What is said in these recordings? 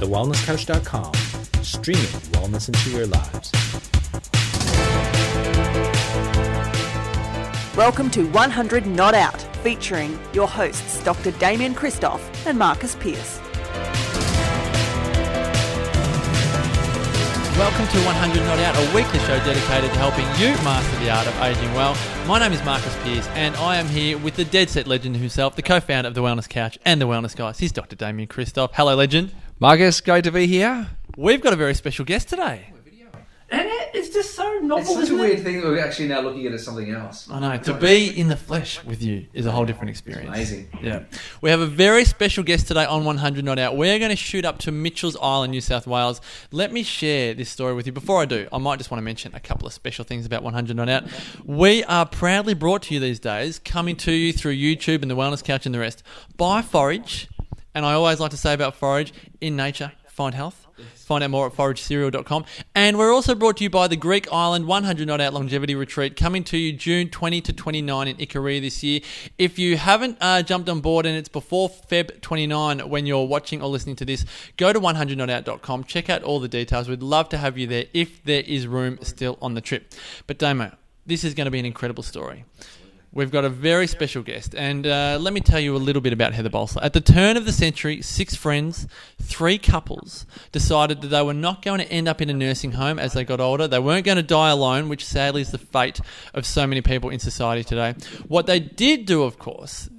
thewellnesscouch.com, streaming wellness into your lives. Welcome to 100 Not Out, featuring your hosts Dr. Damien Christoph and Marcus Pierce. Welcome to 100 Not Out, a weekly show dedicated to helping you master the art of aging well. My name is Marcus Pierce, and I am here with the dead set legend himself, the co-founder of the Wellness Couch and the Wellness Guys. He's Dr. Damien Christoph. Hello, legend. Marcus, great to be here. We've got a very special guest today. And it- it's just so novel, It's such a weird it? thing that we're actually now looking at it as something else. I know, to be in the flesh with you is a whole different experience. Amazing. Yeah. We have a very special guest today on 100 Not Out. We're going to shoot up to Mitchell's Island, New South Wales. Let me share this story with you. Before I do, I might just want to mention a couple of special things about 100 Not Out. We are proudly brought to you these days, coming to you through YouTube and the Wellness Couch and the rest, by Forage. And I always like to say about Forage, in nature, find health. Find out more at foragecereal.com. And we're also brought to you by the Greek Island 100 Not Out Longevity Retreat, coming to you June 20 to 29 in Ikaria this year. If you haven't uh, jumped on board and it's before Feb 29 when you're watching or listening to this, go to 100notout.com, check out all the details. We'd love to have you there if there is room still on the trip. But Damo, this is going to be an incredible story. We've got a very special guest, and uh, let me tell you a little bit about Heather Bolstler. At the turn of the century, six friends, three couples, decided that they were not going to end up in a nursing home as they got older. They weren't going to die alone, which sadly is the fate of so many people in society today. What they did do, of course,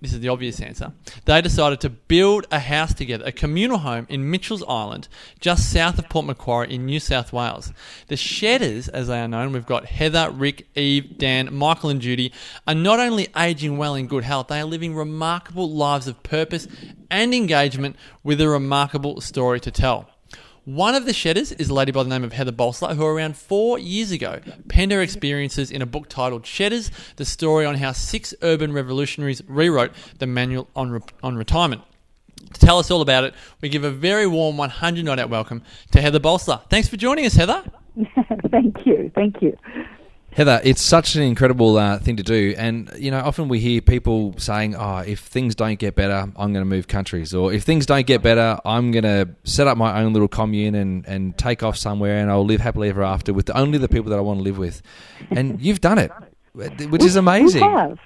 this is the obvious answer. They decided to build a house together, a communal home in Mitchell's Island, just south of Port Macquarie in New South Wales. The Shedders, as they are known, we've got Heather, Rick, Eve, Dan, Michael, and Judy, are not only aging well in good health, they are living remarkable lives of purpose and engagement with a remarkable story to tell. One of the shedders is a lady by the name of Heather Bolstler, who around four years ago penned her experiences in a book titled Shedders, the story on how six urban revolutionaries rewrote the manual on, re- on retirement. To tell us all about it, we give a very warm 100 Not Out welcome to Heather Bolstler. Thanks for joining us, Heather. thank you, thank you. Heather, it's such an incredible uh, thing to do. And, you know, often we hear people saying, oh, if things don't get better, I'm going to move countries. Or if things don't get better, I'm going to set up my own little commune and, and take off somewhere and I'll live happily ever after with only the people that I want to live with. And you've done it, which is amazing. We have,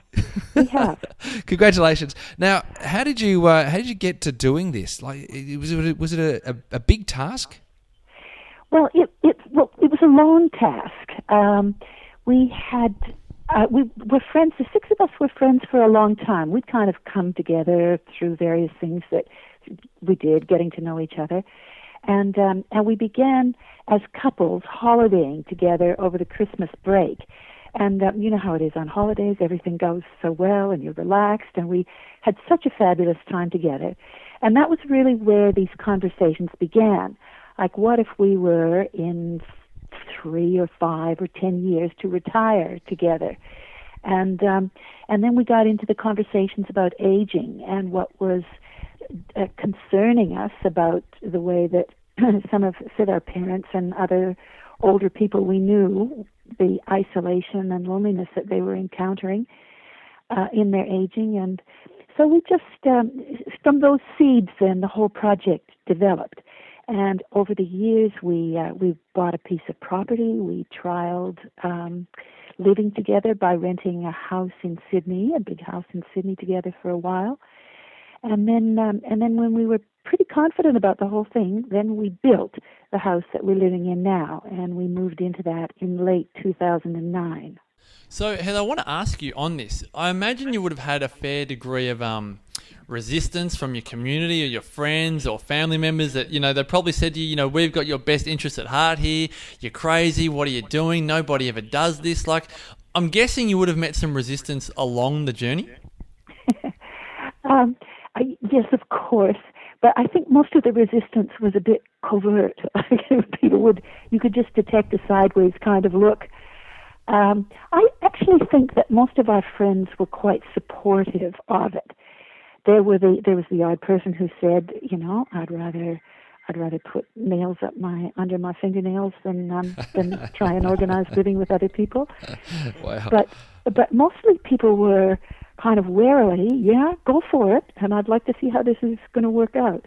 we have. Congratulations. Now, how did you uh, how did you get to doing this? Like, was it was it a, a, a big task? Well, it it well, it was a long task. Um, we had uh, we were friends. The six of us were friends for a long time. We'd kind of come together through various things that we did, getting to know each other, and um, and we began as couples holidaying together over the Christmas break. And um, you know how it is on holidays; everything goes so well, and you're relaxed. And we had such a fabulous time together, and that was really where these conversations began. Like, what if we were in three or five or ten years to retire together? And um, and then we got into the conversations about aging and what was uh, concerning us about the way that some of said our parents and other older people we knew the isolation and loneliness that they were encountering uh, in their aging and so we just um, from those seeds then the whole project developed and over the years we uh, we bought a piece of property. We trialed um, living together by renting a house in Sydney a big house in Sydney together for a while. And then um, and then when we were pretty confident about the whole thing, then we built the house that we're living in now, and we moved into that in late 2009. So, Heather, I want to ask you on this. I imagine you would have had a fair degree of um, resistance from your community or your friends or family members that, you know, they probably said to you, you know, we've got your best interests at heart here. You're crazy. What are you doing? Nobody ever does this. Like, I'm guessing you would have met some resistance along the journey. Um, I, yes, of course, but I think most of the resistance was a bit covert. People would you could just detect a sideways kind of look. Um, I actually think that most of our friends were quite supportive of it. There were the there was the odd person who said, you know, I'd rather I'd rather put nails up my under my fingernails than um, than try and organize living with other people. Wow. But but mostly people were kind of warily, yeah, go for it, and I'd like to see how this is going to work out.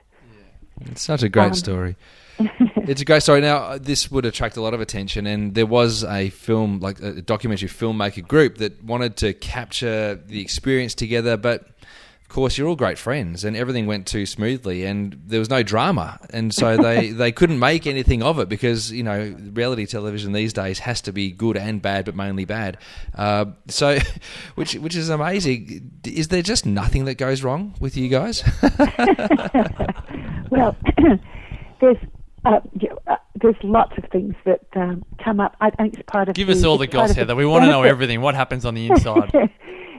It's such a great Um, story. it's a great story. Now, uh, this would attract a lot of attention, and there was a film, like a documentary filmmaker group, that wanted to capture the experience together. But of course, you're all great friends, and everything went too smoothly, and there was no drama, and so they they couldn't make anything of it because you know reality television these days has to be good and bad, but mainly bad. Uh, so, which which is amazing. Is there just nothing that goes wrong with you guys? Well, there's uh, know, uh, there's lots of things that um, come up. I think it's part of Give the, us all the goss, Heather. We want to know everything. What happens on the inside?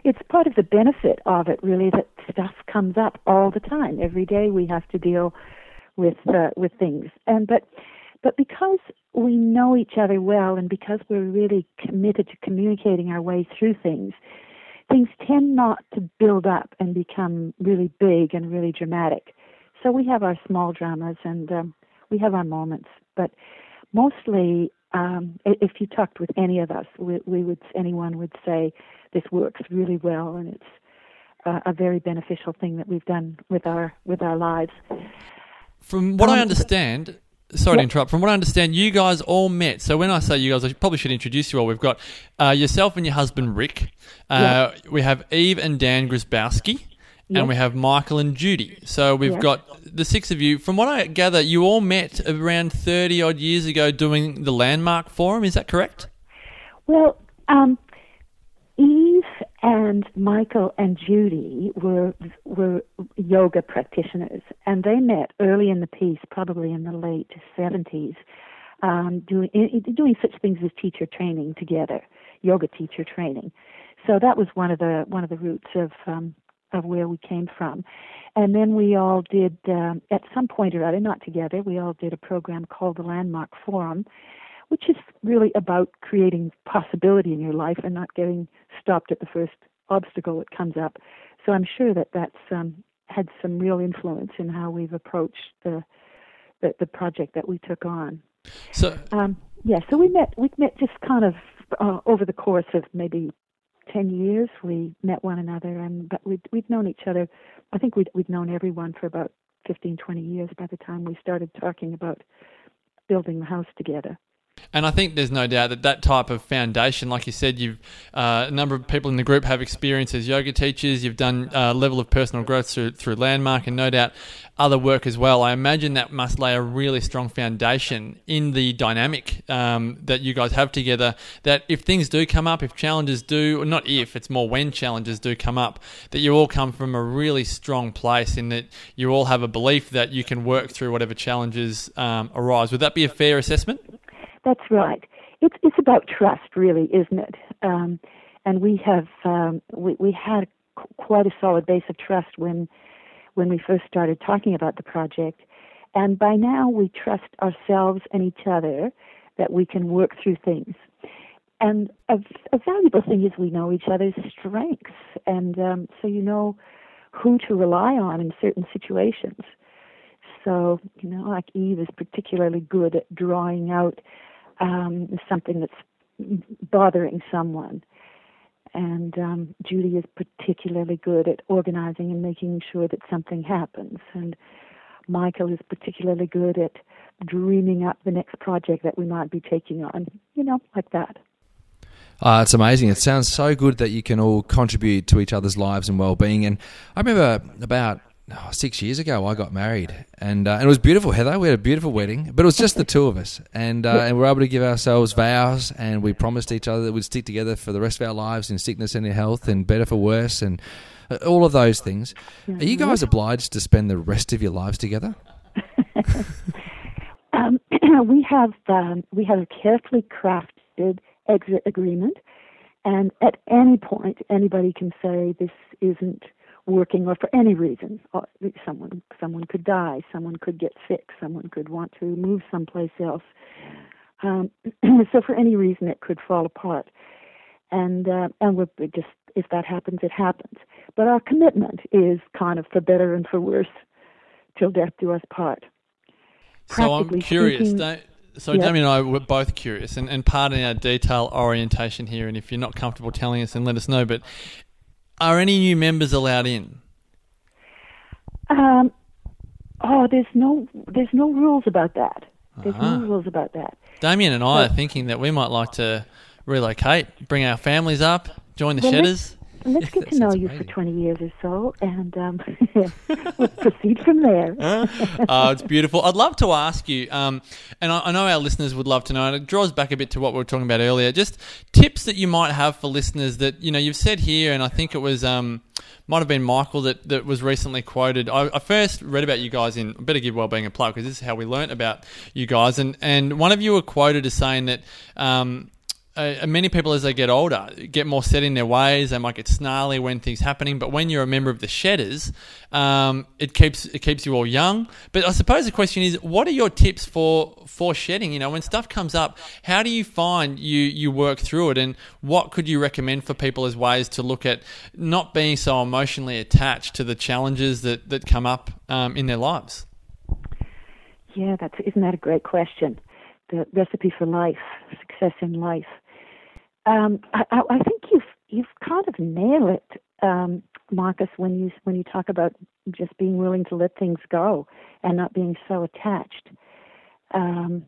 it's part of the benefit of it, really, that stuff comes up all the time. Every day we have to deal with uh, with things, and but but because we know each other well, and because we're really committed to communicating our way through things, things tend not to build up and become really big and really dramatic. So we have our small dramas and um, we have our moments, but mostly, um, if you talked with any of us, we, we would anyone would say this works really well and it's uh, a very beneficial thing that we've done with our with our lives. From what I Um, understand, sorry to interrupt. From what I understand, you guys all met. So when I say you guys, I probably should introduce you all. We've got uh, yourself and your husband Rick. Uh, We have Eve and Dan Grisbowski. And we have Michael and Judy. So we've Yeah. got the six of you. From what I gather, you all met around 30 odd years ago doing the Landmark Forum. Is that correct? Well, um, Eve and Michael and Judy were were yoga practitioners, and they met early in the piece, probably in the late seventies, um, doing doing such things as teacher training together, yoga teacher training. So that was one of the one of the roots of um, of where we came from, and then we all did um, at some point or other, not together, we all did a program called the Landmark Forum, which is really about creating possibility in your life and not getting stopped at the first obstacle that comes up. So I'm sure that that's um, had some real influence in how we've approached the the, the project that we took on. So Um, yeah, so we met we met just kind of uh, over the course of maybe ten years. We met one another, and but we'd we'd known each other. I think we'd we'd known everyone for about 15, 20 years by the time we started talking about building the house together. And I think there's no doubt that that type of foundation, like you said, you've uh, a number of people in the group have experience as yoga teachers. You've done a level of personal growth through, through Landmark, and no doubt other work as well. I imagine that must lay a really strong foundation in the dynamic um, that you guys have together. That if things do come up, if challenges do, or not if, it's more when challenges do come up, that you all come from a really strong place in that you all have a belief that you can work through whatever challenges um, arise. Would that be a fair assessment? That's right. It's it's about trust, really, isn't it? Um, and we have um, we we had qu- quite a solid base of trust when when we first started talking about the project, and by now we trust ourselves and each other that we can work through things. And a, a valuable thing is we know each other's strengths, and um, so you know who to rely on in certain situations. So, you know, like Eve is particularly good at drawing out um, something that's bothering someone. And um, Judy is particularly good at organizing and making sure that something happens. And Michael is particularly good at dreaming up the next project that we might be taking on, you know, like that. Uh, it's amazing. It sounds so good that you can all contribute to each other's lives and well-being. And I remember about oh, six years ago, I got married, and, uh, and it was beautiful. Heather, we had a beautiful wedding, but it was just the two of us, and uh, and we were able to give ourselves vows, and we promised each other that we'd stick together for the rest of our lives in sickness and in health, and better for worse, and uh, all of those things. Are you guys obliged to spend the rest of your lives together? Um, we have um, we have a carefully crafted exit agreement, and at any point, anybody can say this isn't working, or for any reason, someone someone could die, someone could get sick, someone could want to move someplace else. Um, so for any reason, it could fall apart, and uh, and we're just if that happens, it happens. But our commitment is kind of for better and for worse, till death do us part. So I'm curious. speaking- Don't, so Yeah. Damien and I were both curious, and, and pardon our detail orientation here. And if you're not comfortable telling us, then let us know. But are any new members allowed in? Um, Oh, there's no there's no rules about that. There's Ah. no rules about that. Damien and I are thinking that we might like to relocate, bring our families up, join the Well, Shedders. Let's get to know you for 20 years or so, and um, we'll proceed from there. oh, it's beautiful. I'd love to ask you, um, and I, I know our listeners would love to know, and it draws back a bit to what we were talking about earlier. Just tips that you might have for listeners that you know you've said here, and I think it was um, might have been Michael that, that was recently quoted. I, I first read about you guys in I better give Wellbeing a plug because this is how we learnt about you guys, and and one of you were quoted as saying that. Um, uh, many people as they get older get more set in their ways. They might get snarly when things happening, but when you're a member of the Shedders, um, it keeps it keeps you all young. But I suppose the question is, what are your tips for for shedding? You know, when stuff comes up, how do you find you you work through it, and what could you recommend for people as ways to look at not being so emotionally attached to the challenges that that come up um, in their lives? Yeah, that's isn't that a great question? The recipe for life, success in life. Um, I, I, think you've you've kind of nailed it, um, Marcus, when you when you talk about just being willing to let things go and not being so attached. Um,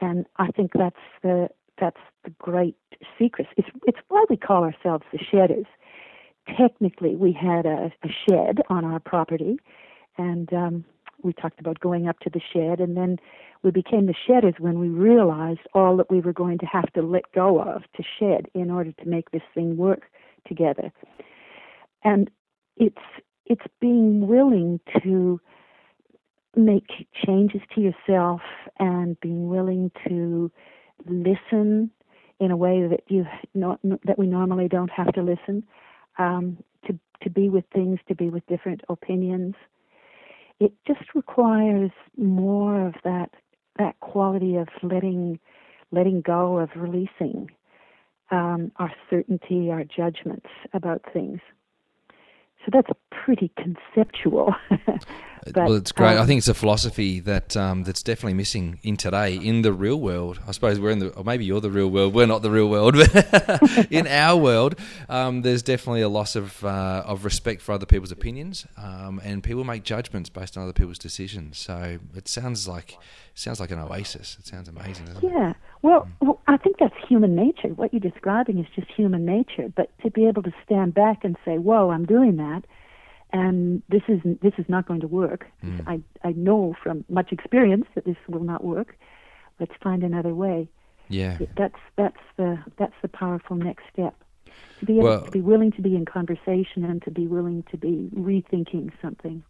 and I think that's the that's the great secret. It's it's why we call ourselves the shedders. Technically, we had a, a shed on our property, and um, we talked about going up to the shed, and then we became the shedders when we realized all that we were going to have to let go of to shed in order to make this thing work together. And it's it's being willing to make changes to yourself and being willing to listen in a way that you not that we normally don't have to listen um, to to be with things to be with different opinions it just requires more of that that quality of letting letting go of releasing um, our certainty our judgments about things. So that's pretty conceptual but, well, it's great. I um, think it's a philosophy that um, that's definitely missing in today in the real world. I suppose we're in the, or maybe you're the real world. We're not the real world, but in our world, um, there's definitely a loss of uh, of respect for other people's opinions, um, and people make judgments based on other people's decisions. So it sounds like sounds like an oasis. It sounds amazing. Doesn't it? Yeah. Well, well, I think that's human nature. What you're describing is just human nature. But to be able to stand back and say, "Whoa, I'm doing that," and this is this is not going to work. Mm. I I know from much experience that this will not work. Let's find another way. Yeah. That's that's the that's the powerful next step. To be able Well- to be willing to be in conversation and to be willing to be rethinking something.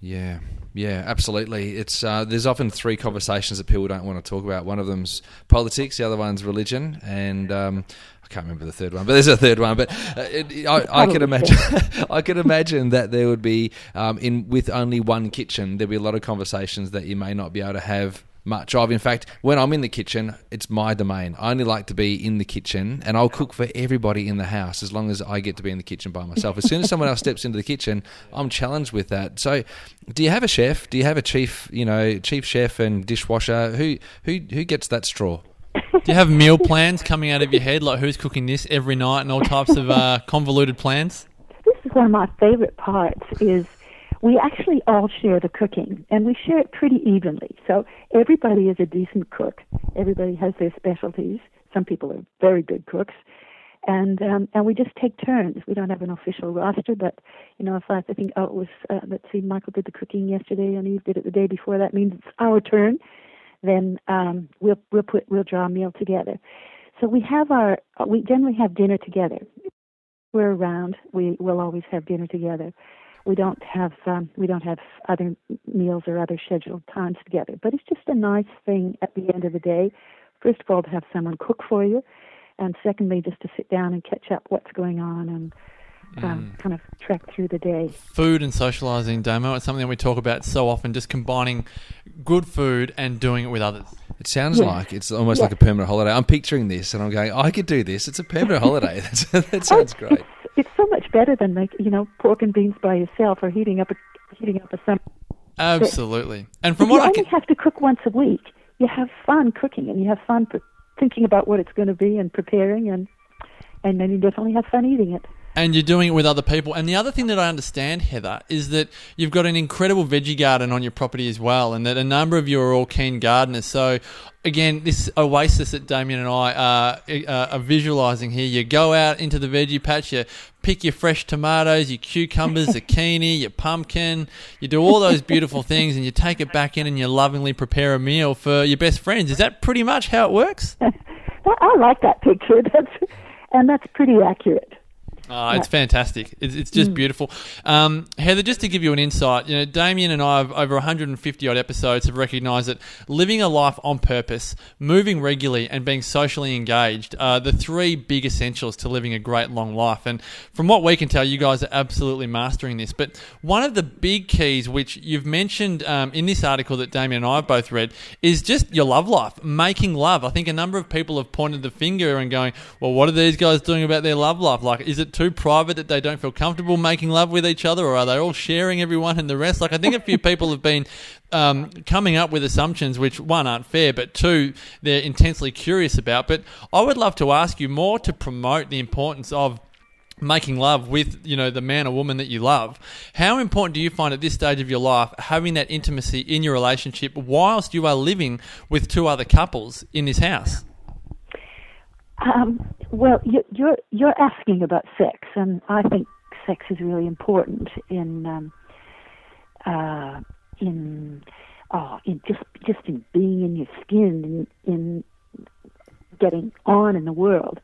Yeah, yeah, absolutely. It's uh, there's often three conversations that people don't want to talk about. One of them's politics, the other one's religion, and um, I can't remember the third one, but there's a third one. But uh, it, I, I can imagine, I can imagine that there would be um, in with only one kitchen, there'd be a lot of conversations that you may not be able to have much of. In fact, when I'm in the kitchen, it's my domain. I only like to be in the kitchen, and I'll cook for everybody in the house as long as I get to be in the kitchen by myself. As soon as someone else steps into the kitchen, I'm challenged with that. So, do you have a chef? Do you have a chief? You know, chief chef and dishwasher. Who who who gets that straw? Do you have meal plans coming out of your head, like who's cooking this every night, and all types of uh, convoluted plans? this is one of my favorite parts is we actually all share the cooking and we share it pretty evenly. So everybody is a decent cook. Everybody has their specialties. Some people are very good cooks. And um, and we just take turns. We don't have an official roster but you know if i, I think oh it was uh, let's see michael did the cooking yesterday and eve did it the day before that means it's our turn. Then um, we'll we'll put we'll draw a meal together. So we have our we generally have dinner together. We're around, we will always have dinner together. We don't have um, we don't have other meals or other scheduled times together. But it's just a nice thing at the end of the day. First of all, to have someone cook for you, and secondly, just to sit down and catch up what's going on and um, kind of trek through the day. Food and socializing, Damo, it's something that we talk about so often, just combining good food and doing it with others. It sounds Yeah. like it's almost Yeah. like a permanent holiday. I'm picturing this, and I'm going, I could do this. It's a permanent holiday. That's, that sounds great. It's, it's so much better than make you know pork and beans by yourself or heating up a heating up a summer. Absolutely. And from But you what I only can, have to cook once a week. You have fun cooking, and you have fun pre- thinking about what it's going to be and preparing, and and then you definitely have fun eating it. And you're doing it with other people. And the other thing that I understand, Heather, is that you've got an incredible veggie garden on your property as well, and that a number of you are all keen gardeners. So, again, this oasis that Damien and I are, uh, are visualizing here. You go out into the veggie patch, you pick your fresh tomatoes, your cucumbers, zucchini, your pumpkin. You do all those beautiful things, and you take it back in, and you lovingly prepare a meal for your best friends. Is that pretty much how it works? I like that picture. That's and that's pretty accurate. Oh, it's fantastic. It's, it's just beautiful. Um, Heather, just to give you an insight, you know, Damien and I, have, over 150 odd episodes, have recognised that living a life on purpose, moving regularly, and being socially engaged are the three big essentials to living a great long life. And from what we can tell, you guys are absolutely mastering this. But one of the big keys, which you've mentioned um, in this article that Damien and I have both read, is just your love life, making love. I think a number of people have pointed the finger and going, well, what are these guys doing about their love life? Like, is it too private that they don't feel comfortable making love with each other, or are they all sharing everyone and the rest? Like, I think a few people have been um, coming up with assumptions which, one, aren't fair, but two, they're intensely curious about. But I would love to ask you more to promote the importance of making love with you know the man or woman that you love how important do you find at this stage of your life having that intimacy in your relationship whilst you are living with two other couples in this house Um, well, you, you're you're asking about sex, and I think sex is really important in um, uh, in oh, in just just in being in your skin, in, in getting on in the world.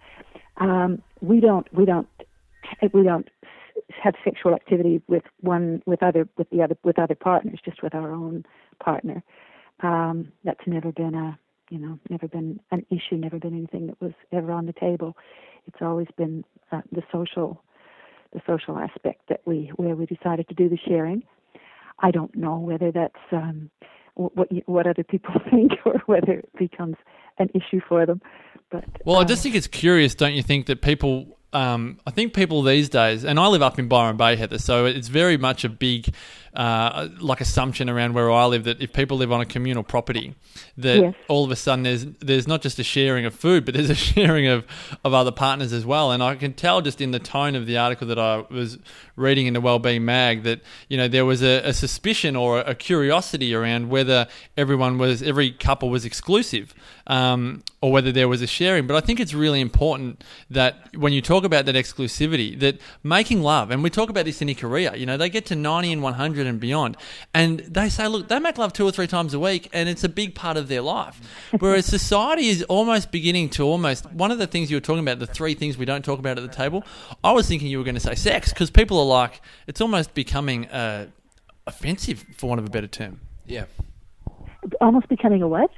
Um, we don't we don't we don't have sexual activity with one with other with the other with other partners, just with our own partner. Um, that's never been a you know never been an issue, never been anything that was ever on the table. It's always been uh, the social the social aspect that we where we decided to do the sharing. I don't know whether that's um, what you, what other people think or whether it becomes an issue for them. But Well, I uh, just think it's curious, don't you think, that people. Um, I think people these days, and I live up in Byron Bay, Heather, so it's very much a big, uh, like assumption around where I live that if people live on a communal property, that Yes. all of a sudden there's there's not just a sharing of food, but there's a sharing of, of other partners as well. And I can tell just in the tone of the article that I was reading in the Wellbeing Mag that you know there was a, a suspicion or a curiosity around whether everyone was every couple was exclusive, um, or whether there was a sharing. But I think it's really important that when you talk about that exclusivity, that making love, and we talk about this in Ikaria, you know, they get to 90 and 100 and beyond, and they say, look, they make love two or three times a week, and it's a big part of their life. Whereas society is almost beginning to almost, one of the things you were talking about, the three things we don't talk about at the table, I was thinking you were going to say sex, because people are like, it's almost becoming uh, offensive, for want of a better term. Yeah. almost becoming a what?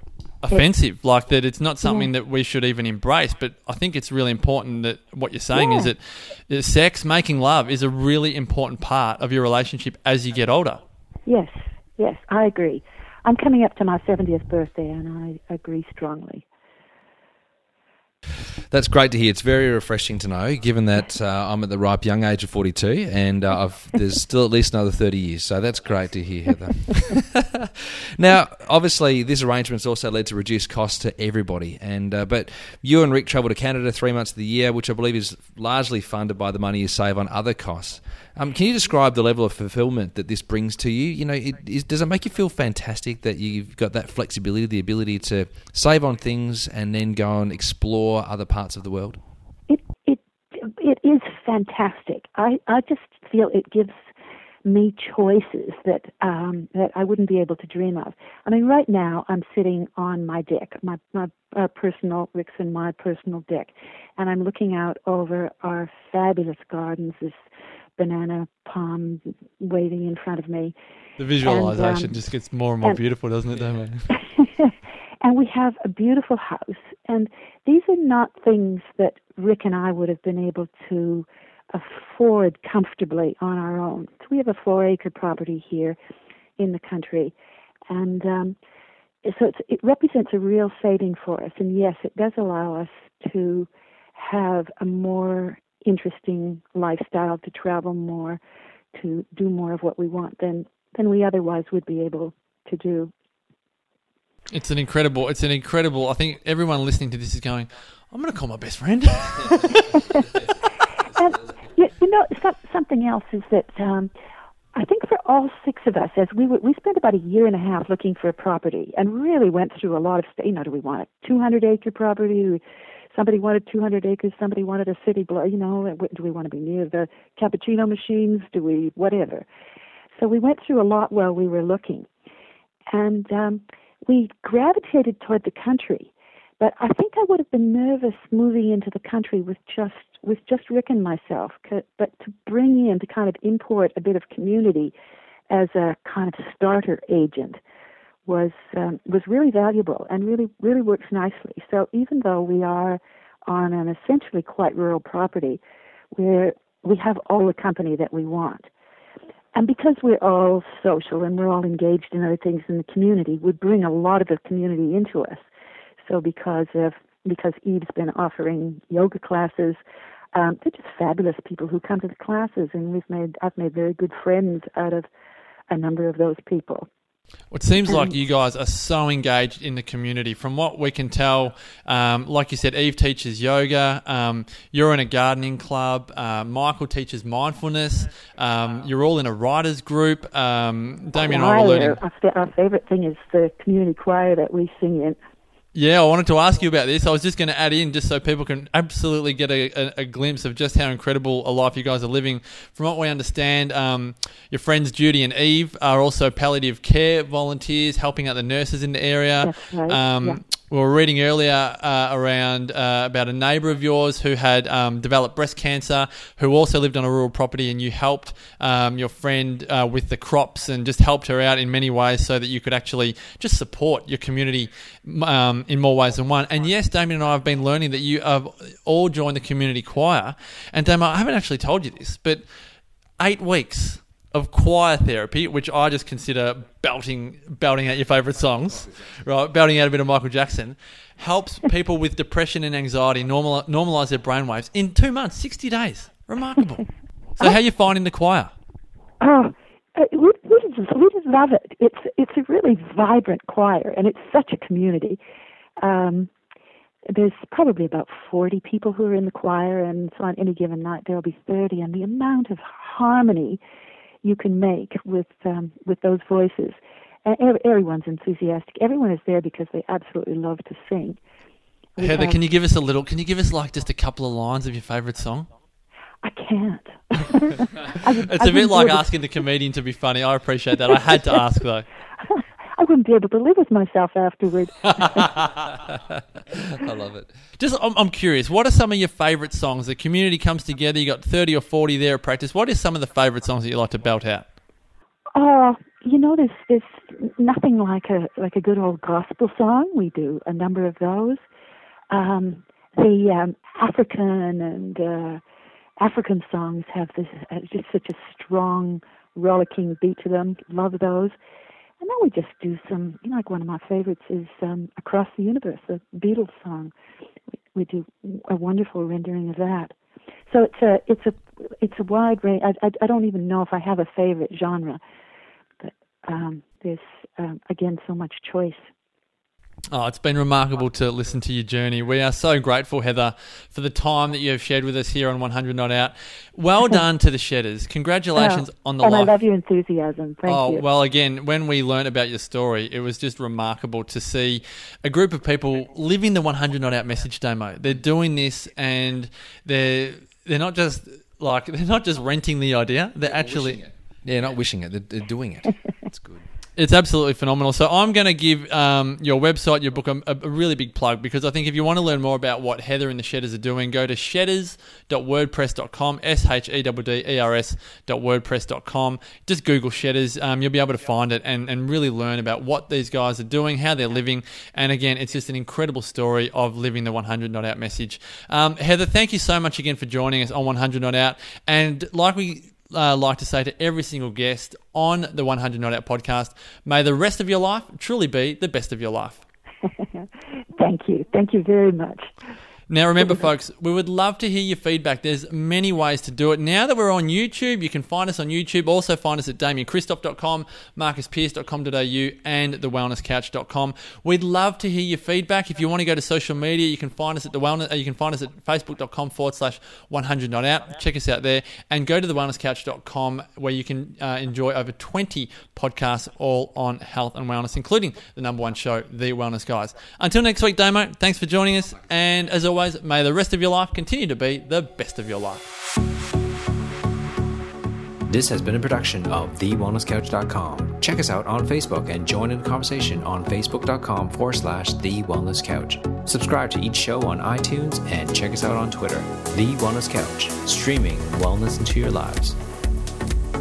Offensive like that it's not something that we should even embrace but i think it's really important that what you're saying is that sex making love is a really important part of your relationship as you get older Yes, yes, I agree. I'm coming up to my 70th birthday, and I agree strongly. That's great to hear. It's very refreshing to know, given that uh, I'm at the ripe young age of 42, and uh, I've, there's still at least another 30 years. So that's great to hear, Heather. now, obviously, this arrangement's also led to reduced costs to everybody. And uh, but you and Rick travel to Canada three months of the year, which I believe is largely funded by the money you save on other costs. Um, can you describe the level of fulfillment that this brings to you? You know, it, is, does it make you feel fantastic that you've got that flexibility, the ability to save on things and then go and explore other parts of the world? It it it is fantastic. I I just feel it gives me choices that um, that I wouldn't be able to dream of. I mean, right now I'm sitting on my deck, my my uh, personal Rick's and my personal deck, and I'm looking out over our fabulous gardens. This banana palm waving in front of me, the visualization um, just gets more and more and- beautiful doesn't it Damien? and we have a beautiful house. And these are not things that Rick and I would have been able to afford comfortably on our own. So we have a four acre property here in the country. And um, so it's, it represents a real saving for us. And yes, it does allow us to have a more interesting lifestyle, to travel more, to do more of what we want than, than we otherwise would be able to do. it's an incredible it's an incredible i think everyone listening to this is going i'm going to call my best friend You, you something else is that um, I think for all six of us, as we we spent about a year and a half looking for a property, and really went through a lot of. You know, do we want a 200 acre property? Somebody wanted 200 acres. Somebody wanted a city block. You know, do we want to be near the cappuccino machines? Do we whatever? So we went through a lot while we were looking, and um, we gravitated toward the country. But I think I would have been nervous moving into the country with just with just Rick and myself. But to bring in to kind of import a bit of community as a kind of starter agent was um, was really valuable and really really works nicely. So even though we are on an essentially quite rural property, where we have all the company that we want. And because we're all social and we're all engaged in other things in the community, we bring a lot of the community into us. So because of because Eve's been offering yoga classes, um, they're just fabulous people who come to the classes, and we've made I've made very good friends out of a number of those people. Well, it seems like you guys are so engaged in the community. From what we can tell, um, like you said, Eve teaches yoga. Um, you're in a gardening club. Uh, Michael teaches mindfulness. Um, you're all in a writers group. Um, Damien and I were alluding. Our, our favourite thing is the community choir that we sing in. Yeah, I wanted to ask you about this. I was just going to add in just so people can absolutely get a, a, a, glimpse of just how incredible a life you guys are living. From what we understand, um, your friends Judy and Eve are also palliative care volunteers helping out the nurses in the area. Right. Um, yeah we were reading earlier uh, around uh, about a neighbour of yours who had um, developed breast cancer, who also lived on a rural property, and you helped um, your friend uh, with the crops and just helped her out in many ways so that you could actually just support your community um, in more ways than one. And yes, Damien and I have been learning that you have all joined the community choir. And Damien, I haven't actually told you this, but eight weeks of choir therapy, which I just consider belting belting out your favourite songs, right? Belting out a bit of Michael Jackson, helps people with depression and anxiety normal, normalize their brainwaves in two months, sixty days. Remarkable. So, how you finding the choir? Oh, we, we, just, we just love it. It's it's a really vibrant choir, and it's such a community. Um, there's probably about 40 people who are in the choir, and so on any given night there'll be 30. And the amount of harmony you can make with um, with those voices. And everyone's enthusiastic. Everyone is there because they absolutely love to sing. Heather, have, can you give us a little? Can you give us like just a couple of lines of your favourite song? I can't. it's a bit like asking the comedian to be funny. I appreciate that. I had to ask though. Wouldn't be able to live with myself afterwards. I love it. Just, I'm, I'm, curious. What are some of your favourite songs? The community comes together. You got thirty or forty there at practice. What are some of the favourite songs that you like to belt out? Oh, you know, there's there's nothing like a like a good old gospel song. We do a number of those. Um, the um, African and uh, African songs have this uh, just such a strong, rollicking beat to them. Love those. And then we just do some, you know, like one of my favorites is um, Across the Universe, the Beatles song. We, do a wonderful rendering of that. So it's a it's a it's a wide range. I, I, I don't even know if I have a favorite genre, but um, there's um, again so much choice. Oh, it's been remarkable to listen to your journey. We are so grateful, Heather, for the time that you have shared with us here on 100 Not Out. Well done to the Shedders. Congratulations oh, on the and life. I love your enthusiasm. Thank oh, you. well, again, when we learned about your story, it was just remarkable to see a group of people living the 100 Not Out message Damo. They're doing this and they're, they're not just like, they're not just renting the idea, they're, they're actually. Yeah, not wishing it, they're, they're doing it. It's good. It's absolutely phenomenal. So I'm going to give um, your website, your book, a, a, really big plug because I think if you want to learn more about what Heather and the Shedders are doing, go to shedders.wordpress.com, S-H-E-D-D-E-R-S.wordpress.com. Just Google Shedders. Um, you'll be able to find it and, and really learn about what these guys are doing, how they're living. And again, it's just an incredible story of living the 100 Not Out message. Um, Heather, thank you so much again for joining us on 100 Not Out. And like we uh, like to say to every single guest on the 100 Not Out podcast, may the rest of your life truly be the best of your life. Thank you. Thank you very much. Now, remember, folks, we would love to hear your feedback. There's many ways to do it. Now that we're on YouTube, you can find us on YouTube. Also, find us at damienchristoph.com, marcuspierce.com.au, and thewellnesscouch.com. We'd love to hear your feedback. If you want to go to social media, you can find us at the wellness. Uh, you can find us at facebook.com forward slash 100 not out. Check us out there, and go to thewellnesscouch.com where you can uh, enjoy over 20 podcasts all on health and wellness, including the number one show, The Wellness Guys. Until next week, Damo. Thanks for joining us, and as always always, may the rest of your life continue to be the best of your life. This has been a production of TheWellnessCouch.com. Check us out on Facebook and join in the conversation on Facebook.com forward slash The Wellness Couch. Subscribe to each show on iTunes and check us out on Twitter. The Wellness Couch, streaming wellness into your lives.